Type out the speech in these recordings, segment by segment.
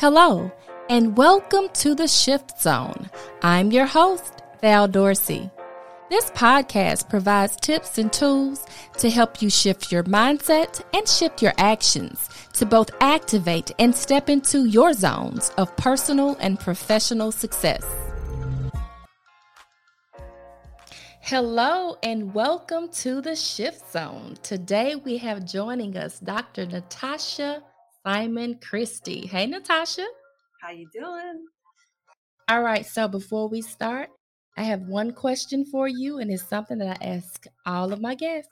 Hello, and welcome to the Shift Zone. I'm your host, Vall Dorsey. This podcast provides tips and tools to help you shift your mindset and shift your actions to both activate and step into your zones of personal and professional success. Hello and welcome to the Shift Zone. Today we have joining us Dr. Natacha Simon Christie. Hey Natacha. How you doing? All right, so before we start, I have one question for you and it's something that I ask all of my guests.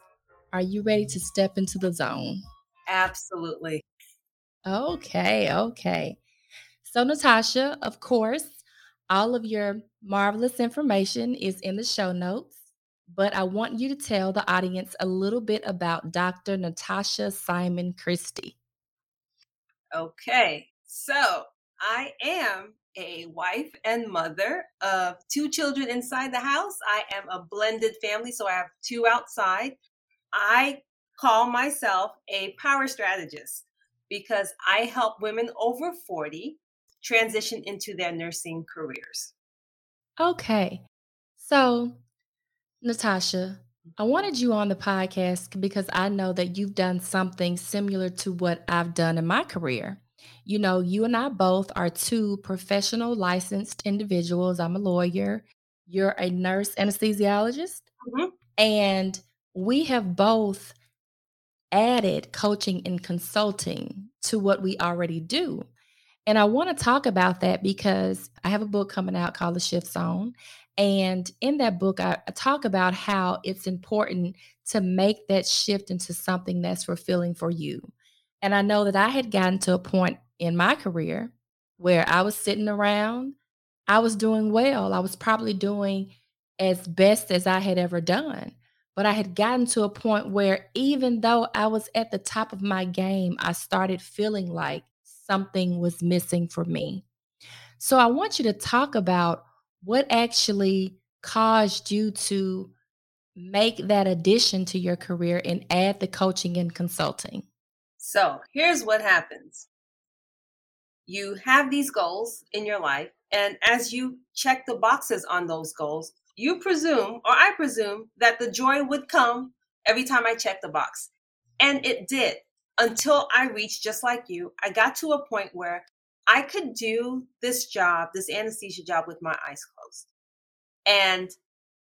Are you ready to step into the zone? Absolutely. Okay, okay. So Natacha, of course, all of your marvelous information is in the show notes but I want you to tell the audience a little bit about Dr. Natacha Simon Christie. Okay, so I am a wife and mother of two children inside the house. I am a blended family, so I have two outside. I call myself a power strategist because I help women over 40 transition into their nursing careers. Okay, so Natacha, I wanted you on the podcast because I know that you've done something similar to what I've done in my career. You know, you and I both are two professional licensed individuals. I'm a lawyer, you're a nurse anesthesiologist, mm-hmm. and we have both added coaching and consulting to what we already do. And I want to talk about that because I have a book coming out called The Shift Zone. And in that book, I, I, talk about how it's important to make that shift into something that's fulfilling for you. And I know that I had gotten to a point in my career where I was sitting around, I was doing well. I was probably doing as best as I had ever done. But I had gotten to a point where even though I was at the top of my game, I started feeling like something was missing for me. So I want you to talk about what actually caused you to make that addition to your career and add the coaching and consulting? So here's what happens you have these goals in your life, and as you check the boxes on those goals, you presume, or I presume, that the joy would come every time I check the box. And it did until I reached, just like you, I got to a point where I could do this job, this anesthesia job, with my eyes closed. And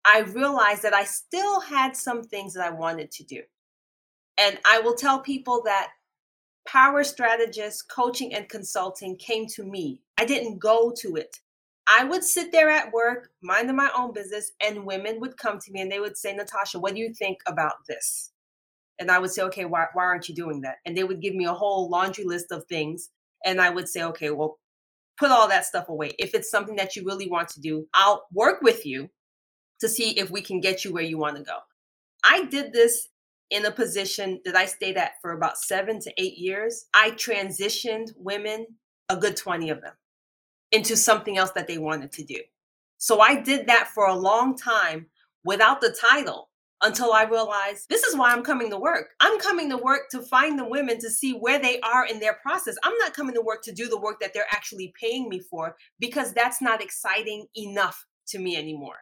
I realized that I still had some things that I wanted to do. And I will tell people that power strategist, coaching, and consulting came to me. I didn't go to it. I would sit there at work, minding my own business, and women would come to me and they would say, Natacha, what do you think about this? And I would say, okay, why, why aren't you doing that? And they would give me a whole laundry list of things and I would say, okay, well, put all that stuff away. If it's something that you really want to do, I'll work with you to see if we can get you where you want to go. I did this in a position that I stayed at for about seven to eight years. I transitioned women, a good 20 of them, into something else that they wanted to do. So I did that for a long time without the title until I realized this is why I'm coming to work. I'm coming to work to find the women to see where they are in their process. I'm not coming to work to do the work that they're actually paying me for because that's not exciting enough to me anymore.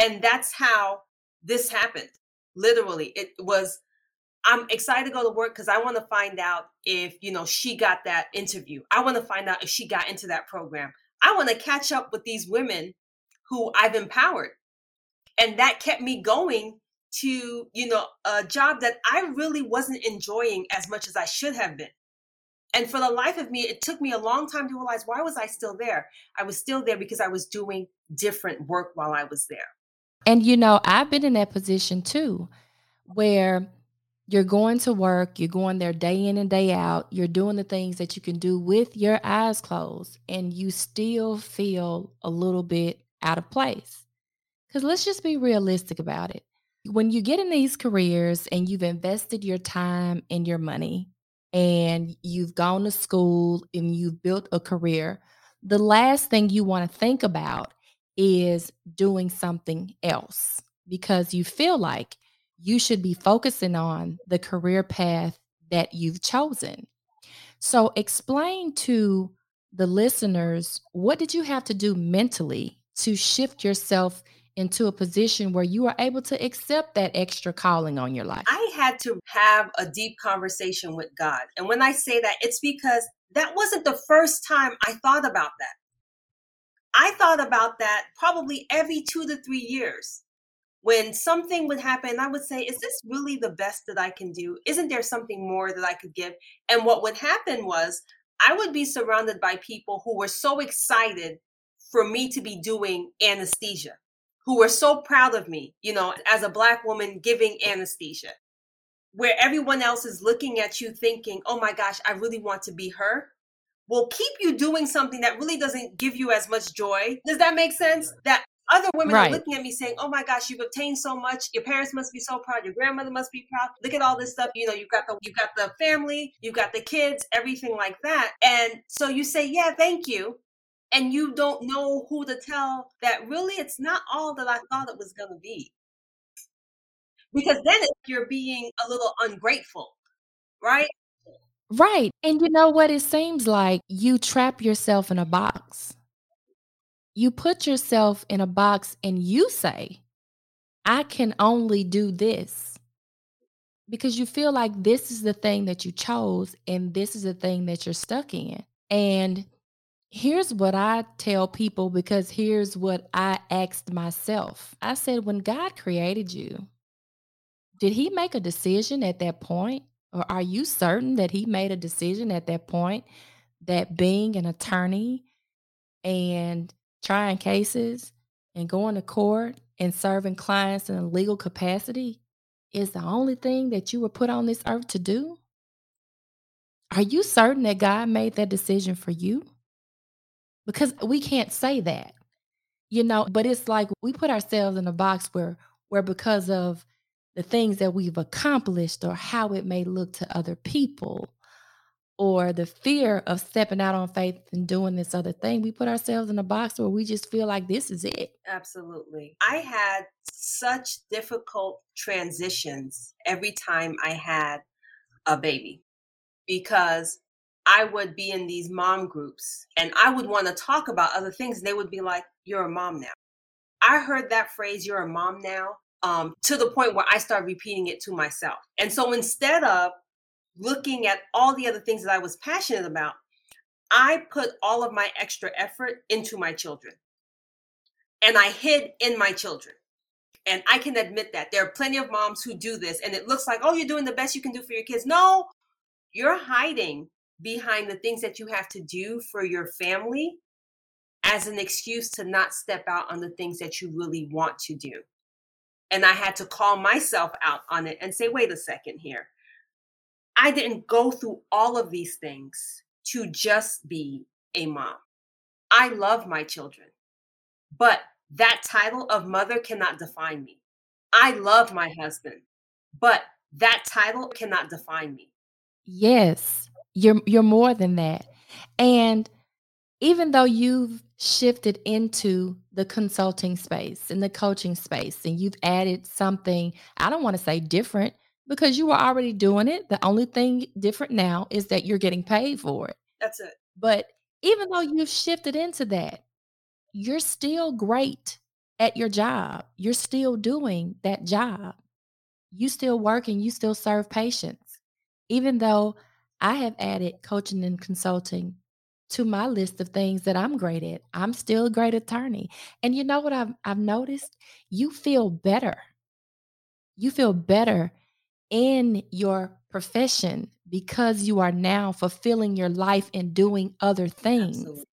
And that's how this happened. Literally, it was I'm excited to go to work because I want to find out if, you know, she got that interview. I want to find out if she got into that program. I want to catch up with these women who I've empowered. And that kept me going to you know a job that i really wasn't enjoying as much as i should have been. And for the life of me it took me a long time to realize why was i still there? I was still there because i was doing different work while i was there. And you know i've been in that position too where you're going to work, you're going there day in and day out, you're doing the things that you can do with your eyes closed, and you still feel a little bit out of place. Because let's just be realistic about it when you get in these careers and you've invested your time and your money and you've gone to school and you've built a career, the last thing you want to think about is doing something else because you feel like you should be focusing on the career path that you've chosen. So, explain to the listeners what did you have to do mentally to shift yourself into a position where you are able to accept that extra calling on your life? I had to have a deep conversation with God. And when I say that, it's because that wasn't the first time I thought about that. I thought about that probably every two to three years. When something would happen, I would say, Is this really the best that I can do? Isn't there something more that I could give? And what would happen was I would be surrounded by people who were so excited for me to be doing anesthesia who were so proud of me, you know, as a black woman giving anesthesia, where everyone else is looking at you thinking, oh my gosh, I really want to be her, will keep you doing something that really doesn't give you as much joy. Does that make sense? That other women right. are looking at me saying, "Oh my gosh, you've obtained so much. Your parents must be so proud. Your grandmother must be proud. Look at all this stuff. You know, you've got the you've got the family, you've got the kids, everything like that." And so you say, "Yeah, thank you." And you don't know who to tell that really it's not all that I thought it was going to be. Because then you're being a little ungrateful, right? Right. And you know what? It seems like you trap yourself in a box. You put yourself in a box and you say, I can only do this because you feel like this is the thing that you chose and this is the thing that you're stuck in. And Here's what I tell people because here's what I asked myself. I said, when God created you, did he make a decision at that point? Or are you certain that he made a decision at that point that being an attorney and trying cases and going to court and serving clients in a legal capacity is the only thing that you were put on this earth to do? Are you certain that God made that decision for you? Because we can't say that you know but it's like we put ourselves in a box where where because of the things that we've accomplished or how it may look to other people or the fear of stepping out on faith and doing this other thing we put ourselves in a box where we just feel like this is it. Absolutely. I had such difficult transitions every time i had a baby because I would be in these mom groups and I would want to talk about other things. And they would be like, You're a mom now. I heard that phrase, You're a mom now, um, to the point where I started repeating it to myself. And so instead of looking at all the other things that I was passionate about, I put all of my extra effort into my children. And I hid in my children. And I can admit that there are plenty of moms who do this, and it looks like, oh, you're doing the best you can do for your kids. No, you're hiding behind the things that you have to do for your family as an excuse to not step out on the things that you really want to do. And I had to call myself out on it and say, wait a second here. I didn't go through all of these things to just be a mom. I love my children, but that title of mother cannot define me. I love my husband, but that title cannot define me. Yes. You're you're more than that. And even though you've shifted into the consulting space and the coaching space and you've added something, I don't want to say different because you were already doing it. The only thing different now is that you're getting paid for it. That's it. But even though you've shifted into that, you're still great at your job. You're still doing that job. You still work and you still serve patients. Even though I have added coaching and consulting to my list of things that I'm great at. I'm still a great attorney. And you know what I've, I've noticed? You feel better. You feel better in your profession because you are now fulfilling your life and doing other things. Absolutely.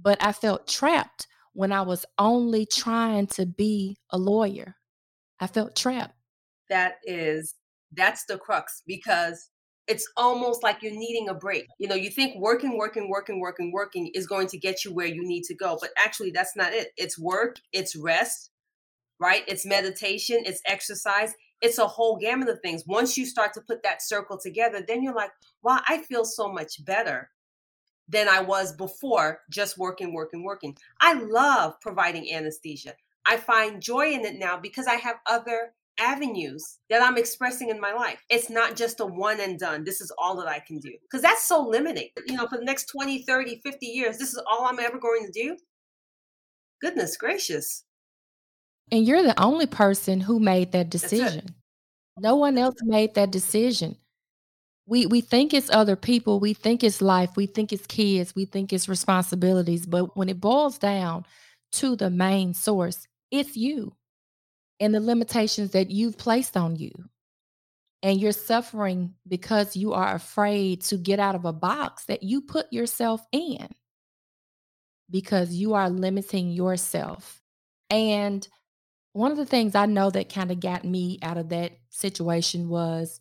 But I felt trapped when I was only trying to be a lawyer. I felt trapped. That is, that's the crux because it's almost like you're needing a break. You know, you think working, working, working, working, working is going to get you where you need to go, but actually that's not it. It's work, it's rest, right? It's meditation, it's exercise, it's a whole gamut of things. Once you start to put that circle together, then you're like, wow, I feel so much better than I was before just working, working, working. I love providing anesthesia. I find joy in it now because I have other avenues that I'm expressing in my life. It's not just a one and done. This is all that I can do. Because that's so limiting. You know, for the next 20, 30, 50 years, this is all I'm ever going to do. Goodness gracious. And you're the only person who made that decision. No one else made that decision. We we think it's other people, we think it's life, we think it's kids, we think it's responsibilities, but when it boils down to the main source, it's you and the limitations that you've placed on you. And you're suffering because you are afraid to get out of a box that you put yourself in because you are limiting yourself. And one of the things I know that kind of got me out of that situation was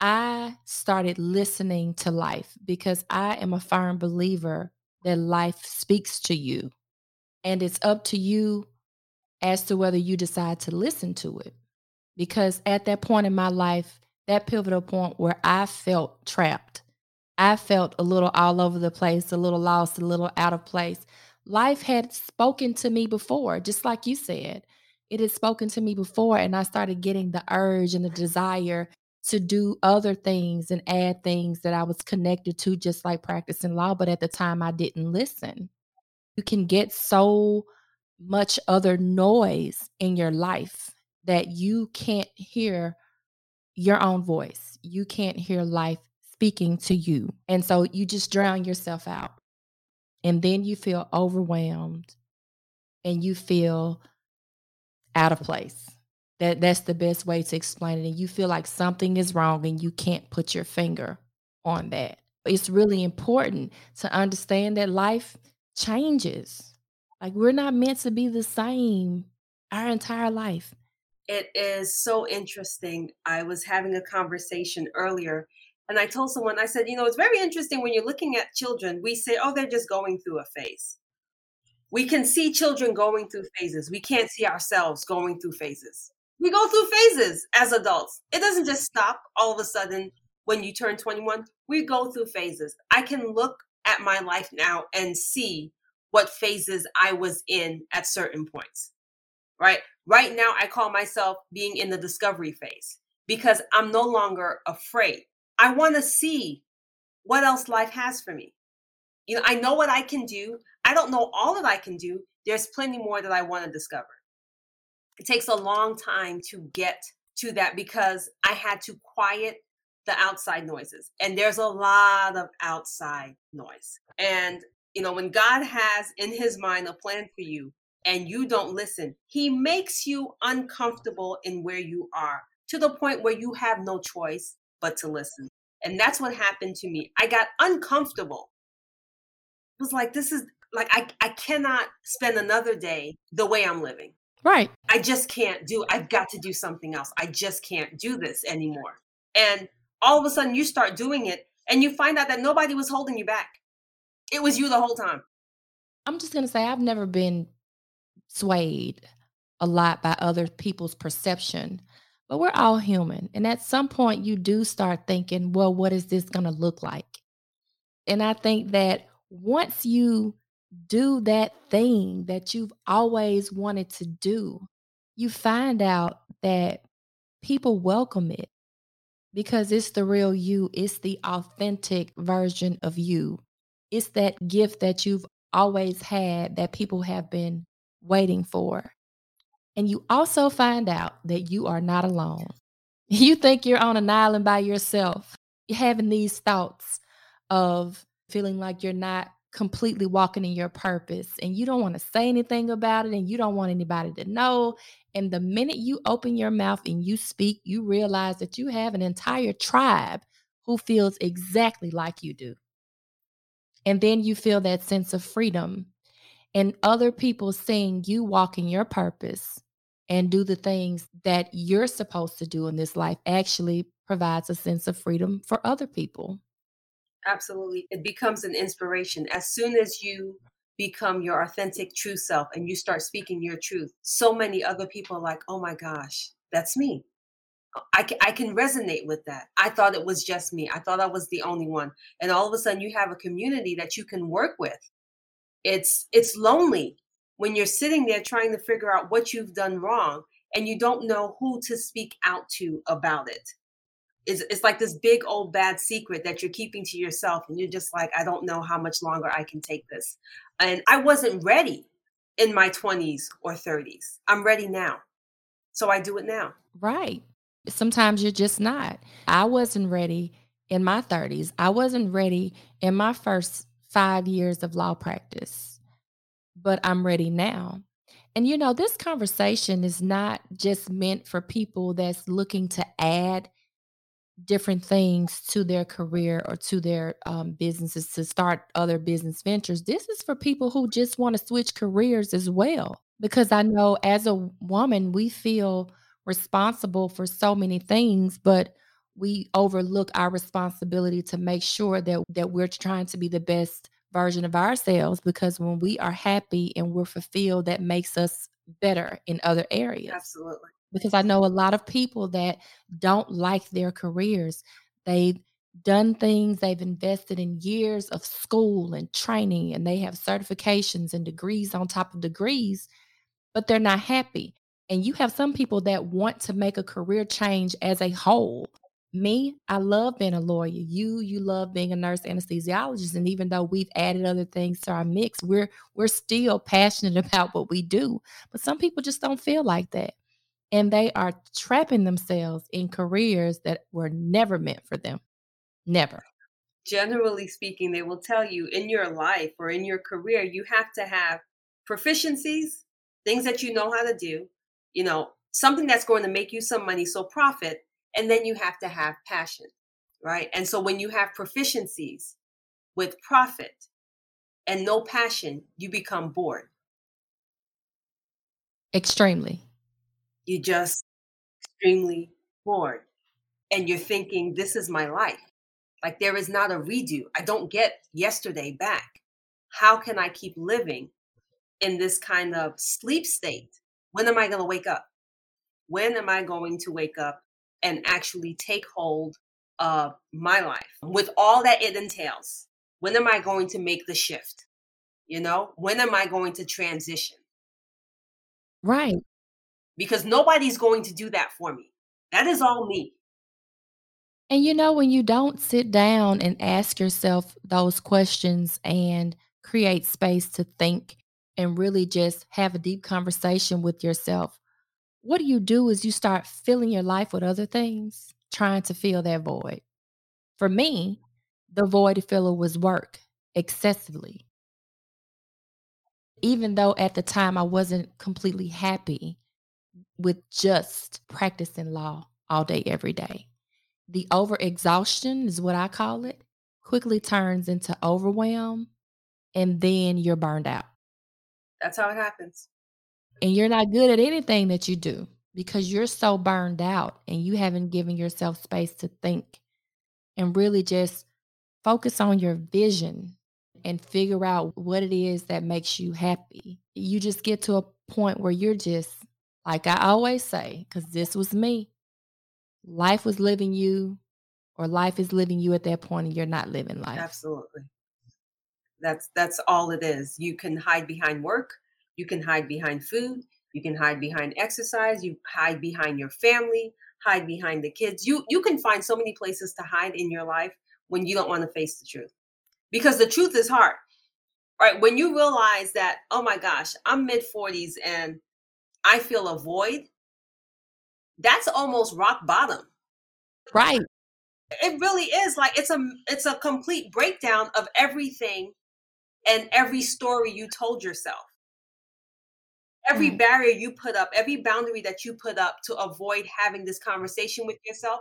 I started listening to life because I am a firm believer that life speaks to you. And it's up to you as to whether you decide to listen to it. Because at that point in my life, that pivotal point where I felt trapped, I felt a little all over the place, a little lost, a little out of place. Life had spoken to me before, just like you said. It had spoken to me before, and I started getting the urge and the desire to do other things and add things that I was connected to, just like practicing law. But at the time, I didn't listen. You can get so much other noise in your life that you can't hear your own voice. You can't hear life speaking to you. And so you just drown yourself out. And then you feel overwhelmed and you feel out of place. That that's the best way to explain it. And you feel like something is wrong and you can't put your finger on that. It's really important to understand that life changes like we're not meant to be the same our entire life. It is so interesting. I was having a conversation earlier and I told someone, I said, you know, it's very interesting when you're looking at children, we say, oh, they're just going through a phase. We can see children going through phases. We can't see ourselves going through phases. We go through phases as adults. It doesn't just stop all of a sudden when you turn 21. We go through phases. I can look at my life now and see what phases I was in at certain points. Right? Right now, I call myself being in the discovery phase because I'm no longer afraid. I want to see what else life has for me. You know, I know what I can do. I don't know all that I can do. There's plenty more that I want to discover. It takes a long time to get to that because I had to quiet the outside noises. And there's a lot of outside noise. And you know, when God has in his mind a plan for you and you don't listen, he makes you uncomfortable in where you are to the point where you have no choice but to listen. And that's what happened to me. I got uncomfortable. It was like, this is like, I, I cannot spend another day the way I'm living. Right. I just can't do, I've got to do something else. I just can't do this anymore. And all of a sudden you start doing it and you find out that nobody was holding you back. It was you the whole time. I'm just going to say, I've never been swayed a lot by other people's perception, but we're all human. And at some point, you do start thinking, well, what is this going to look like? And I think that once you do that thing that you've always wanted to do, you find out that people welcome it because it's the real you, it's the authentic version of you it's that gift that you've always had that people have been waiting for. And you also find out that you are not alone. You think you're on an island by yourself. You're having these thoughts of feeling like you're not completely walking in your purpose and you don't want to say anything about it and you don't want anybody to know. And the minute you open your mouth and you speak, you realize that you have an entire tribe who feels exactly like you do. And then you feel that sense of freedom and other people seeing you walk in your purpose and do the things that you're supposed to do in this life actually provides a sense of freedom for other people. Absolutely. It becomes an inspiration. As soon as you become your authentic true self and you start speaking your truth, so many other people are like, oh my gosh, that's me. I I can resonate with that. I thought it was just me. I thought I was the only one. And all of a sudden you have a community that you can work with. It's it's lonely when you're sitting there trying to figure out what you've done wrong and you don't know who to speak out to about it. It's, it's like this big old bad secret that you're keeping to yourself, and you're just like, I don't know how much longer I can take this. And I wasn't ready in my 20s or 30s. I'm ready now. So I do it now. Right. Sometimes you're just not. I wasn't ready in my 30s. I wasn't ready in my first five years of law practice, but I'm ready now. And you know, this conversation is not just meant for people that's looking to add different things to their career or to their um, businesses to start other business ventures. This is for people who just want to switch careers as well. Because I know as a woman, we feel responsible for so many things, but we overlook our responsibility to make sure that that we're trying to be the best version of ourselves because when we are happy and we're fulfilled that makes us better in other areas. Absolutely. Because I know a lot of people that don't like their careers. They've done things, they've invested in years of school and training and they have certifications and degrees on top of degrees, but they're not happy. And you have some people that want to make a career change as a whole. Me, I love being a lawyer. You, you love being a nurse anesthesiologist. And even though we've added other things to our mix, we're we're still passionate about what we do. But some people just don't feel like that. And they are trapping themselves in careers that were never meant for them. Never. Generally speaking, they will tell you in your life or in your career, you have to have proficiencies, things that you know how to do, you know, something that's going to make you some money, so profit, and then you have to have passion, right? And so when you have proficiencies with profit and no passion, you become bored. Extremely. You just extremely bored. And you're thinking, this is my life. Like there is not a redo. I don't get yesterday back. How can I keep living in this kind of sleep state when am I going to wake up? When am I going to wake up and actually take hold of my life with all that it entails? When am I going to make the shift? You know, when am I going to transition? Right. Because nobody's going to do that for me. That is all me. And you know, when you don't sit down and ask yourself those questions and create space to think and really just have a deep conversation with yourself, what do you do is you start filling your life with other things, trying to fill that void. For me, the void filler was work excessively. Even though at the time I wasn't completely happy with just practicing law all day, every day. The overexhaustion is what I call it, quickly turns into overwhelm, and then you're burned out. That's how it happens. And you're not good at anything that you do because you're so burned out and you haven't given yourself space to think and really just focus on your vision and figure out what it is that makes you happy. You just get to a point where you're just, like I always say, because this was me, life was living you, or life is living you at that point, and you're not living life. Absolutely. That's that's all it is. You can hide behind work, you can hide behind food, you can hide behind exercise, you hide behind your family, hide behind the kids. You you can find so many places to hide in your life when you don't want to face the truth. Because the truth is hard. Right? When you realize that, oh my gosh, I'm mid 40s and I feel a void, that's almost rock bottom. Right. It really is like it's a it's a complete breakdown of everything and every story you told yourself. Every mm. barrier you put up, every boundary that you put up to avoid having this conversation with yourself,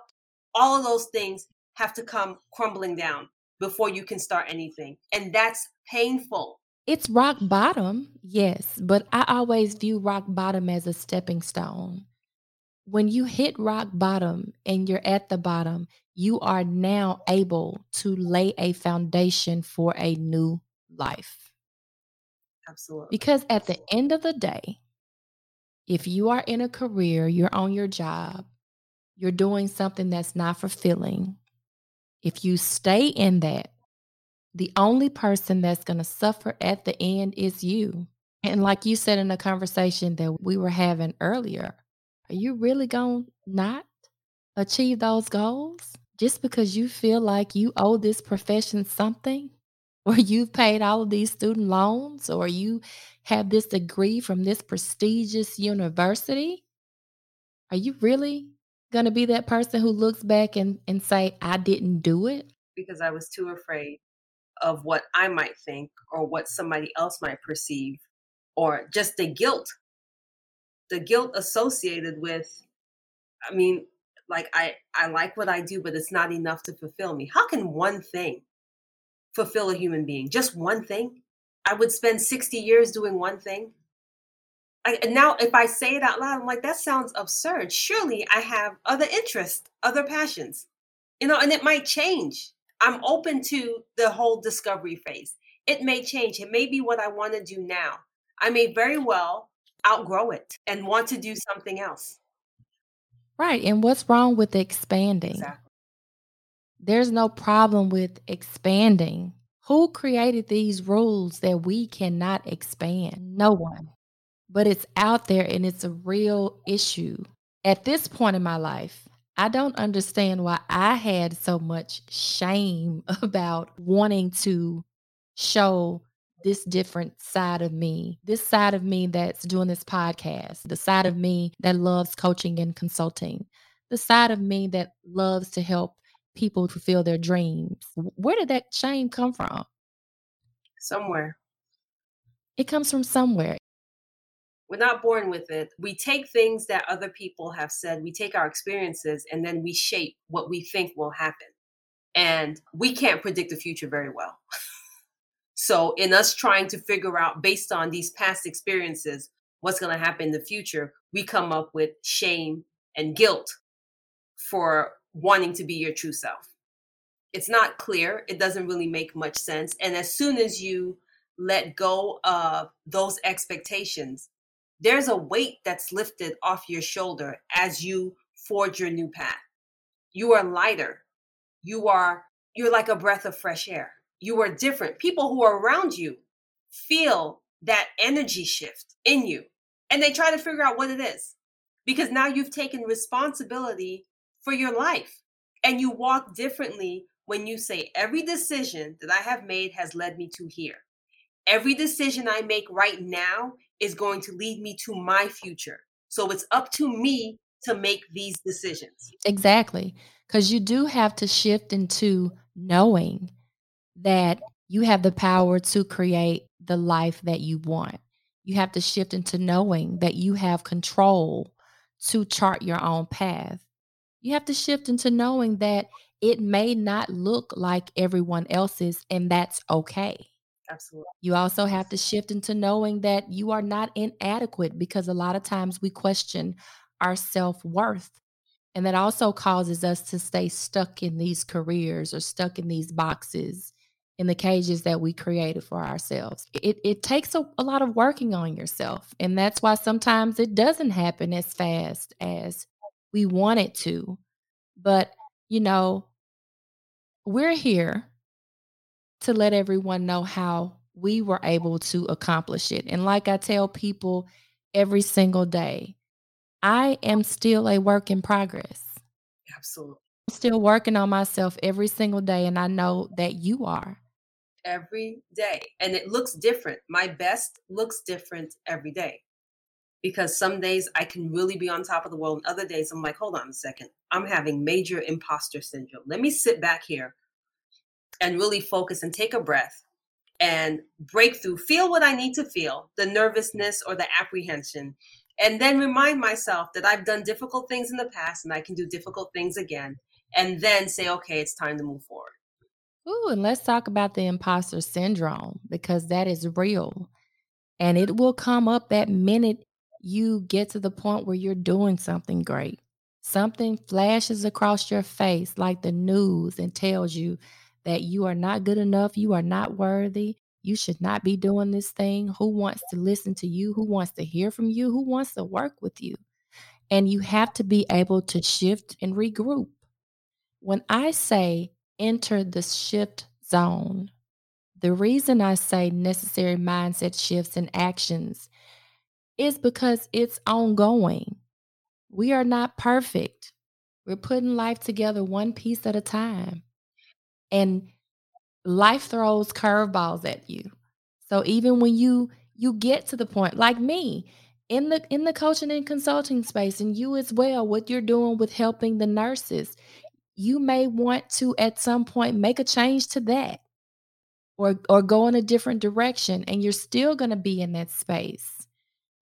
all of those things have to come crumbling down before you can start anything. And that's painful. It's rock bottom, yes, but I always view rock bottom as a stepping stone. When you hit rock bottom and you're at the bottom, you are now able to lay a foundation for a new life. Absolutely. Because at the end of the day, if you are in a career, you're on your job, you're doing something that's not fulfilling, if you stay in that, the only person that's going to suffer at the end is you. And like you said in a conversation that we were having earlier, are you really going to not achieve those goals just because you feel like you owe this profession something? Or you've paid all of these student loans, or you have this degree from this prestigious university? Are you really going to be that person who looks back and, and say, I didn't do it? Because I was too afraid of what I might think or what somebody else might perceive, or just the guilt, the guilt associated with, I mean, like I, I like what I do, but it's not enough to fulfill me. How can one thing fulfill a human being? Just one thing? I would spend 60 years doing one thing. I, now, if I say it out loud, I'm like, that sounds absurd. Surely I have other interests, other passions, you know, and it might change. I'm open to the whole discovery phase. It may change. It may be what I want to do now. I may very well outgrow it and want to do something else. Right. And what's wrong with expanding? Exactly. There's no problem with expanding. Who created these rules that we cannot expand? No one. But it's out there and it's a real issue. At this point in my life, I don't understand why I had so much shame about wanting to show this different side of me, this side of me that's doing this podcast, the side of me that loves coaching and consulting, the side of me that loves to help people fulfill their dreams. Where did that shame come from? Somewhere. It comes from somewhere. We're not born with it. We take things that other people have said, we take our experiences, and then we shape what we think will happen. And we can't predict the future very well. so, in us trying to figure out, based on these past experiences, what's going to happen in the future, we come up with shame and guilt for wanting to be your true self. It's not clear. It doesn't really make much sense. And as soon as you let go of those expectations, there's a weight that's lifted off your shoulder as you forge your new path. You are lighter. You are you're like a breath of fresh air. You are different. People who are around you feel that energy shift in you and they try to figure out what it is because now you've taken responsibility for your life and you walk differently when you say every decision that I have made has led me to here. Every decision I make right now is going to lead me to my future. So it's up to me to make these decisions. Exactly. Because you do have to shift into knowing that you have the power to create the life that you want. You have to shift into knowing that you have control to chart your own path. You have to shift into knowing that it may not look like everyone else's, and that's okay. Absolutely. You also have to shift into knowing that you are not inadequate because a lot of times we question our self worth. And that also causes us to stay stuck in these careers or stuck in these boxes in the cages that we created for ourselves. It, it takes a, a lot of working on yourself. And that's why sometimes it doesn't happen as fast as we want it to. But, you know, we're here to let everyone know how we were able to accomplish it. And like I tell people every single day, I am still a work in progress. Absolutely. I'm still working on myself every single day, and I know that you are. Every day. And it looks different. My best looks different every day. Because some days I can really be on top of the world, and other days I'm like, hold on a second. I'm having major imposter syndrome. Let me sit back here and really focus and take a breath and break through, feel what I need to feel, the nervousness or the apprehension, and then remind myself that I've done difficult things in the past and I can do difficult things again, and then say, okay, it's time to move forward. Ooh, and let's talk about the imposter syndrome because that is real. And it will come up that minute you get to the point where you're doing something great. Something flashes across your face like the news and tells you that you are not good enough, you are not worthy, you should not be doing this thing. Who wants to listen to you? Who wants to hear from you? Who wants to work with you? And you have to be able to shift and regroup. When I say enter the shift zone, the reason I say necessary mindset shifts and actions is because it's ongoing. We are not perfect. We're putting life together one piece at a time. And life throws curveballs at you. So even when you you get to the point like me in the in the coaching and consulting space and you as well what you're doing with helping the nurses, you may want to at some point make a change to that or or go in a different direction and you're still going to be in that space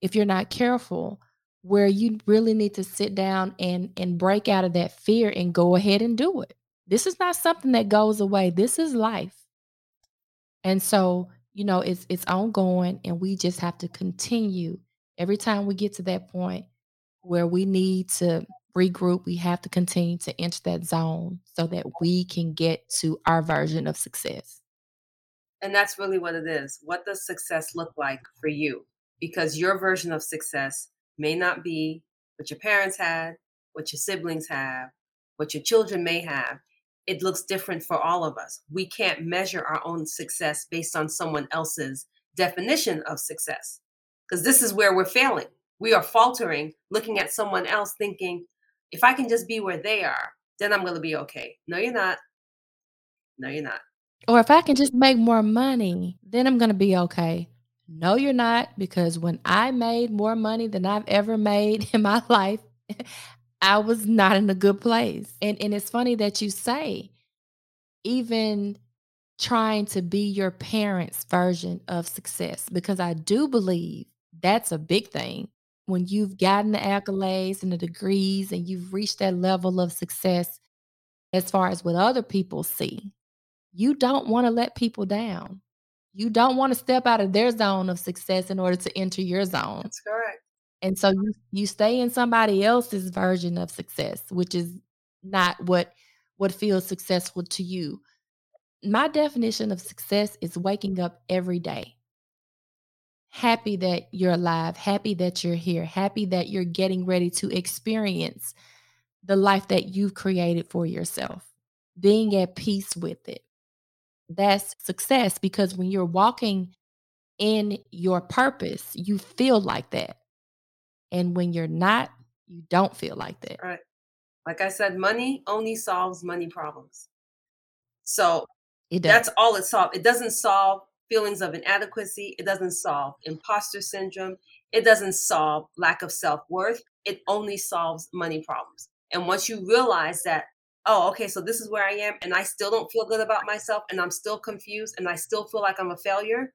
if you're not careful where you really need to sit down and and break out of that fear and go ahead and do it. This is not something that goes away. This is life. And so, you know, it's it's ongoing and we just have to continue every time we get to that point where we need to regroup, we have to continue to enter that zone so that we can get to our version of success. And that's really what it is. What does success look like for you? Because your version of success may not be what your parents had, what your siblings have, what your children may have. It looks different for all of us. We can't measure our own success based on someone else's definition of success because this is where we're failing. We are faltering, looking at someone else, thinking, if I can just be where they are, then I'm going to be okay. No, you're not. No, you're not. Or if I can just make more money, then I'm going to be okay. No, you're not, because when I made more money than I've ever made in my life, I was not in a good place. And and it's funny that you say even trying to be your parents' version of success because I do believe that's a big thing. When you've gotten the accolades and the degrees and you've reached that level of success as far as what other people see, you don't want to let people down. You don't want to step out of their zone of success in order to enter your zone. That's correct. And so you you stay in somebody else's version of success, which is not what what feels successful to you. My definition of success is waking up every day happy that you're alive, happy that you're here, happy that you're getting ready to experience the life that you've created for yourself, being at peace with it that's success because when you're walking in your purpose, you feel like that. And when you're not, you don't feel like that. Right. Like I said, money only solves money problems. So that's all it solves. It doesn't solve feelings of inadequacy. It doesn't solve imposter syndrome. It doesn't solve lack of self worth. It only solves money problems. And once you realize that oh, okay, so this is where I am, and I still don't feel good about myself, and I'm still confused, and I still feel like I'm a failure,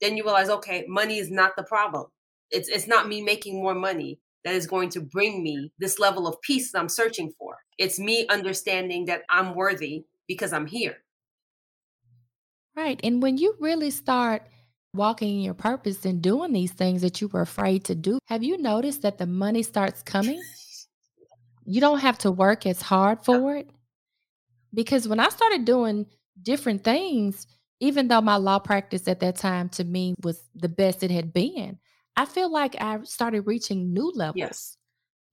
then you realize, okay, money is not the problem. It's it's not me making more money that is going to bring me this level of peace that I'm searching for. It's me understanding that I'm worthy because I'm here. Right. And when you really start walking in your purpose and doing these things that you were afraid to do, have you noticed that the money starts coming? You don't have to work as hard for it. Because when I started doing different things, even though my law practice at that time to me was the best it had been, I feel like I started reaching new levels. Yes.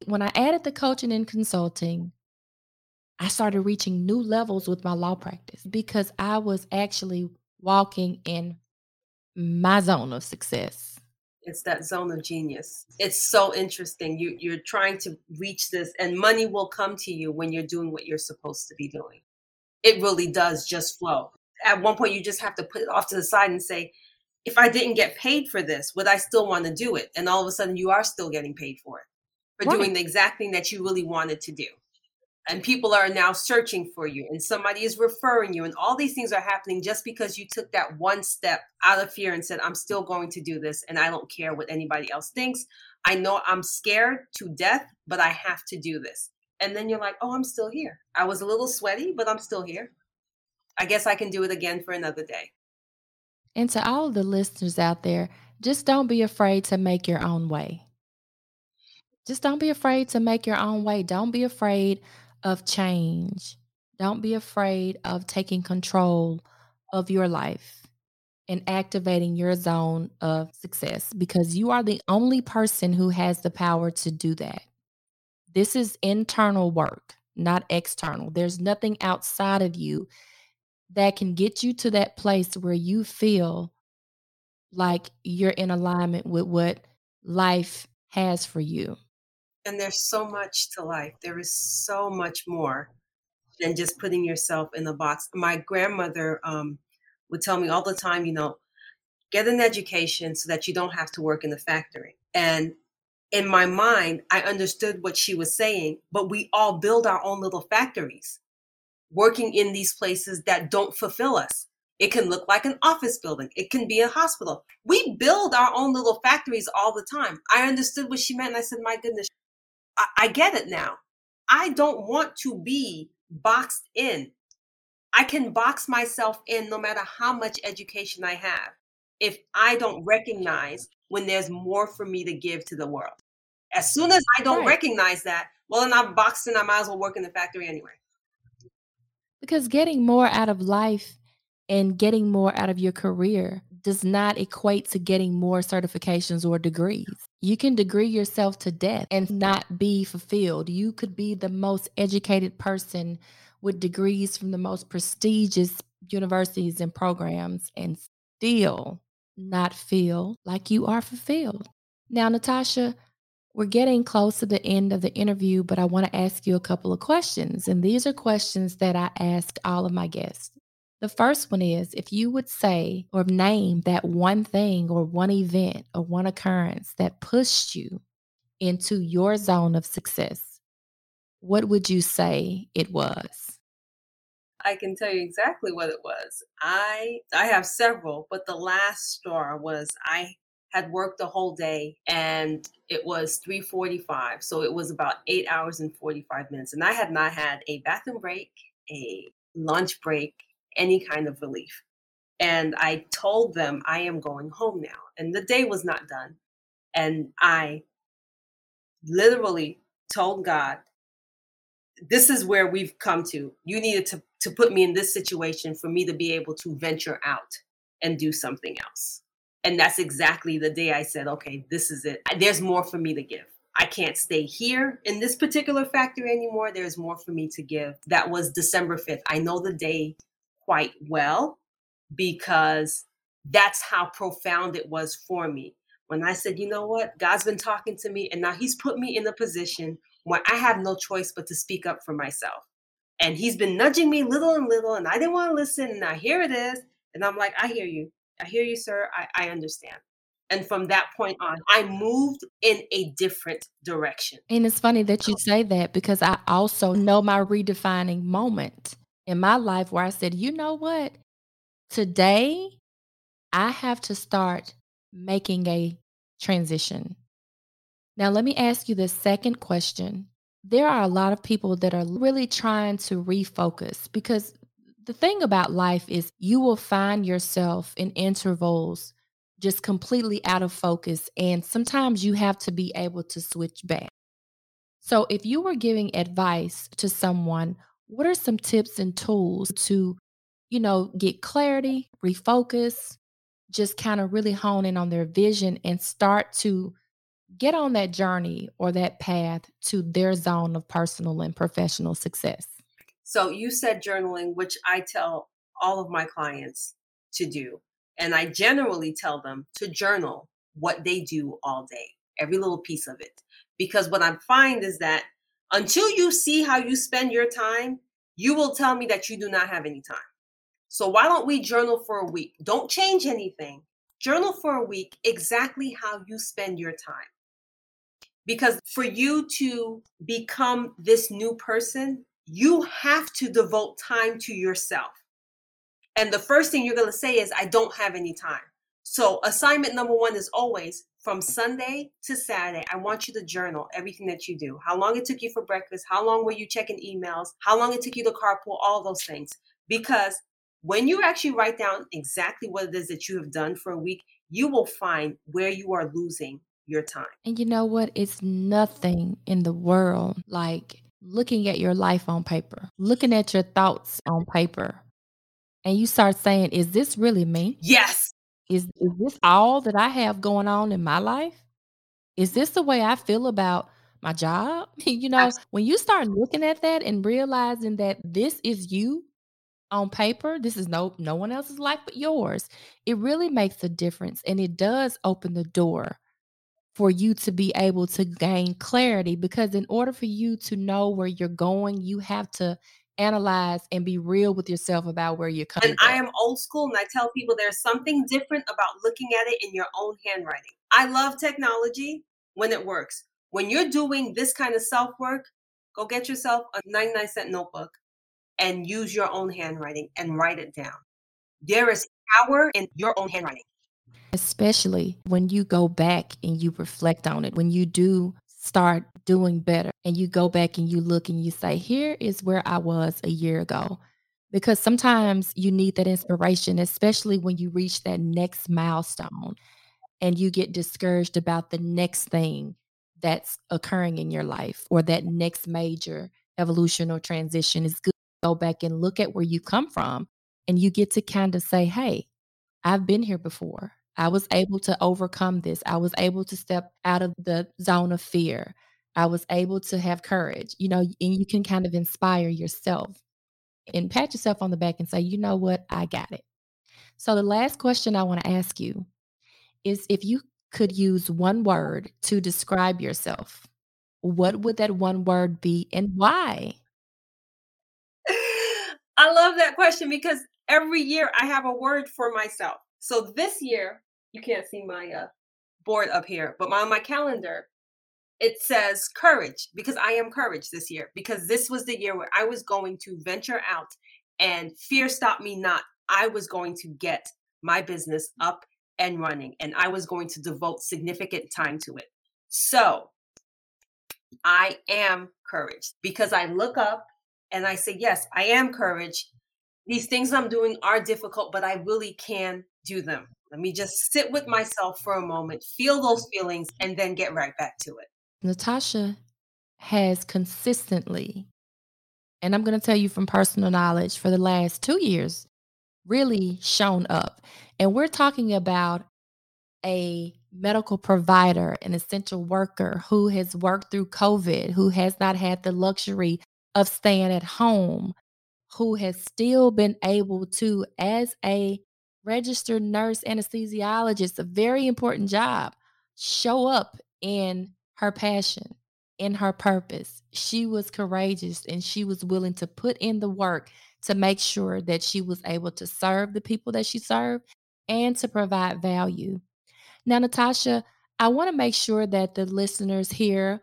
When I added the coaching and consulting, I started reaching new levels with my law practice because I was actually walking in my zone of success. It's that zone of genius. It's so interesting. You you're trying to reach this and money will come to you when you're doing what you're supposed to be doing. It really does just flow. At one point you just have to put it off to the side and say, if I didn't get paid for this, would I still want to do it? And all of a sudden you are still getting paid for it. For right. doing the exact thing that you really wanted to do and people are now searching for you and somebody is referring you and all these things are happening just because you took that one step out of fear and said i'm still going to do this and i don't care what anybody else thinks. I know i'm scared to death but i have to do this. And then you're like oh i'm still here. I was a little sweaty but i'm still here. I guess i can do it again for another day. And to all the listeners out there just don't be afraid to make your own way. Just don't be afraid to make your own way. Don't be afraid of change. Don't be afraid of taking control of your life and activating your zone of success because you are the only person who has the power to do that. This is internal work, not external. There's nothing outside of you that can get you to that place where you feel like you're in alignment with what life has for you. And there's so much to life. There is so much more than just putting yourself in a box. My grandmother um, would tell me all the time, you know, get an education so that you don't have to work in the factory. And in my mind, I understood what she was saying, but we all build our own little factories working in these places that don't fulfill us. It can look like an office building. It can be a hospital. We build our own little factories all the time. I understood what she meant. And I said, my goodness, I, I get it now. I don't want to be boxed in. I can box myself in no matter how much education I have if I don't recognize when there's more for me to give to the world. As soon as I don't right. recognize that, well, then I'm boxed in. I might as well work in the factory anyway. Because getting more out of life and getting more out of your career does not equate to getting more certifications or degrees. You can degree yourself to death and not be fulfilled. You could be the most educated person with degrees from the most prestigious universities and programs and still not feel like you are fulfilled. Now, Natacha, we're getting close to the end of the interview, but I want to ask you a couple of questions. And these are questions that I ask all of my guests. The first one is if you would say or name that one thing or one event or one occurrence that pushed you into your zone of success, what would you say it was? I can tell you exactly what it was. I I have several, but the last star was I had worked the whole day and it was 3:45 so it was about 8 hours and 45 minutes and I had not had a bathroom break a lunch break any kind of relief and I told them I am going home now and the day was not done and I literally told God this is where we've come to you needed to to put me in this situation for me to be able to venture out and do something else and that's exactly the day I said, okay, this is it. There's more for me to give. I can't stay here in this particular factory anymore. There's more for me to give. That was December 5th. I know the day quite well because that's how profound it was for me. When I said, you know what, God's been talking to me, and now He's put me in a position where I have no choice but to speak up for myself. And He's been nudging me little and little, and I didn't want to listen. And now here it is. And I'm like, I hear you. I hear you, sir. I, I understand. And from that point on, I moved in a different direction. And it's funny that you say that because I also know my redefining moment in my life where I said, you know what? Today, I have to start making a transition. Now, let me ask you the second question. There are a lot of people that are really trying to refocus because the thing about life is you will find yourself in intervals just completely out of focus. And sometimes you have to be able to switch back. So, if you were giving advice to someone, what are some tips and tools to, you know, get clarity, refocus, just kind of really hone in on their vision and start to get on that journey or that path to their zone of personal and professional success? So you said journaling, which I tell all of my clients to do. And I generally tell them to journal what they do all day, every little piece of it. Because what I find is that until you see how you spend your time, you will tell me that you do not have any time. So why don't we journal for a week? Don't change anything. Journal for a week exactly how you spend your time. Because for you to become this new person, you have to devote time to yourself. And the first thing you're going to say is, I don't have any time. So, assignment number one is always from Sunday to Saturday. I want you to journal everything that you do. How long it took you for breakfast, how long were you checking emails, how long it took you to carpool, all those things. Because when you actually write down exactly what it is that you have done for a week, you will find where you are losing your time. And you know what? It's nothing in the world like looking at your life on paper, looking at your thoughts on paper, and you start saying, Is this really me? Yes. Is, is this all that I have going on in my life? Is this the way I feel about my job? you know, Absolutely. when you start looking at that and realizing that this is you on paper, this is no no one else's life but yours. It really makes a difference and it does open the door for you to be able to gain clarity because in order for you to know where you're going, you have to analyze and be real with yourself about where you're coming And from. I am old school and I tell people there's something different about looking at it in your own handwriting. I love technology when it works. When you're doing this kind of self work, go get yourself a 99 cent notebook and use your own handwriting and write it down. There is power in your own handwriting. especially when you go back and you reflect on it, when you do start doing better and you go back and you look and you say, Here is where I was a year ago. Because sometimes you need that inspiration, especially when you reach that next milestone and you get discouraged about the next thing that's occurring in your life or that next major evolution or transition. It's good to go back and look at where you come from and you get to kind of say, Hey, I've been here before. I was able to overcome this. I was able to step out of the zone of fear. I was able to have courage, you know, and you can kind of inspire yourself and pat yourself on the back and say, you know what, I got it. So, the last question I want to ask you is if you could use one word to describe yourself, what would that one word be and why? I love that question because every year I have a word for myself. So this year, you can't see my uh, board up here, but on my calendar, it says courage because I am courage this year because this was the year where I was going to venture out and fear stopped me not. I was going to get my business up and running and I was going to devote significant time to it. So I am courage because I look up and I say, Yes, I am courage. These things I'm doing are difficult, but I really can do them. Let me just sit with myself for a moment, feel those feelings, and then get right back to it. Natacha has consistently, and I'm going to tell you from personal knowledge, for the last two years, really shown up. And we're talking about a medical provider, an essential worker who has worked through COVID, who has not had the luxury of staying at home, who has still been able to, as a registered nurse anesthesiologist, a very important job, show up in her passion, in her purpose. She was courageous and she was willing to put in the work to make sure that she was able to serve the people that she served and to provide value. Now, Natacha, I want to make sure that the listeners hear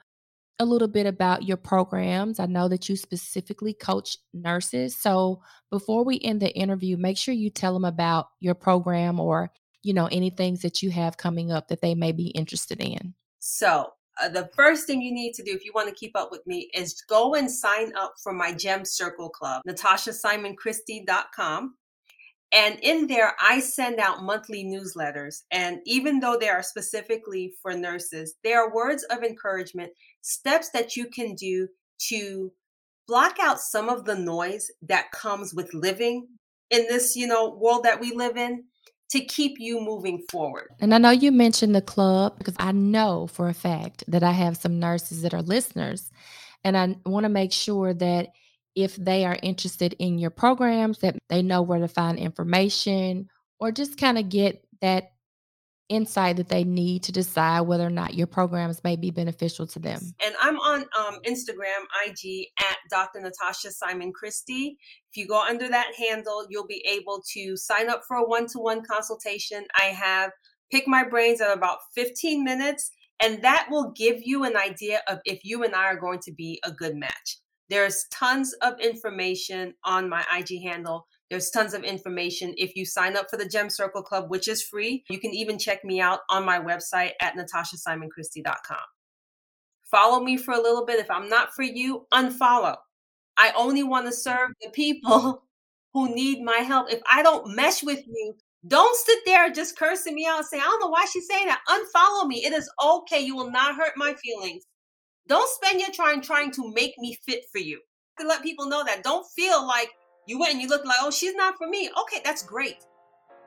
a little bit about your programs. I know that you specifically coach nurses. So before we end the interview, make sure you tell them about your program or, you know, any things that you have coming up that they may be interested in. So, uh, the first thing you need to do if you want to keep up with me is go and sign up for my Gem Circle Club, natachasimonchristie.com. And in there, I send out monthly newsletters. And even though they are specifically for nurses, they are words of encouragement, steps that you can do to block out some of the noise that comes with living in this, you know, world that we live in to keep you moving forward. And I know you mentioned the club because I know for a fact that I have some nurses that are listeners. And I want to make sure that if they are interested in your programs, that they know where to find information or just kind of get that insight that they need to decide whether or not your programs may be beneficial to them. And I'm on um, Instagram, IG at Dr. Natacha Simon Christie. If you go under that handle, you'll be able to sign up for a one to one consultation. I have Pick My Brains at about 15 minutes, and that will give you an idea of if you and I are going to be a good match. There's tons of information on my IG handle. There's tons of information if you sign up for the Gem Circle Club, which is free. You can even check me out on my website at natachasimonchristie.com. Follow me for a little bit. If I'm not for you, unfollow. I only want to serve the people who need my help. If I don't mesh with you, don't sit there just cursing me out and say, I don't know why she's saying that. Unfollow me. It is okay. You will not hurt my feelings. Don't spend your time trying to make me fit for you. To let people know that. Don't feel like you went and you looked like, oh, she's not for me. Okay, that's great.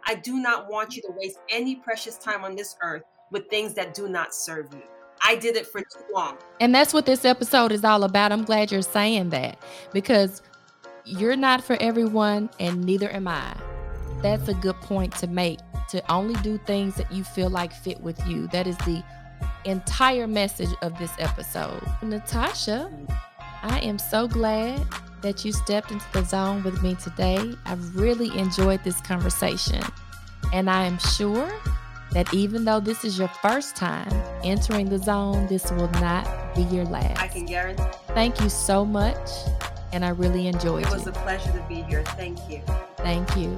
I do not want you to waste any precious time on this earth with things that do not serve you. I did it for too long. And that's what this episode is all about. I'm glad you're saying that because you're not for everyone, and neither am I. That's a good point to make to only do things that you feel like fit with you. That is the entire message of this episode. Natacha, I am so glad that you stepped into the zone with me today. I've really enjoyed this conversation. And I am sure that even though this is your first time entering the zone, this will not be your last. I can guarantee. Thank you so much. And I really enjoyed it. It was a pleasure to be here. Thank you. Thank you.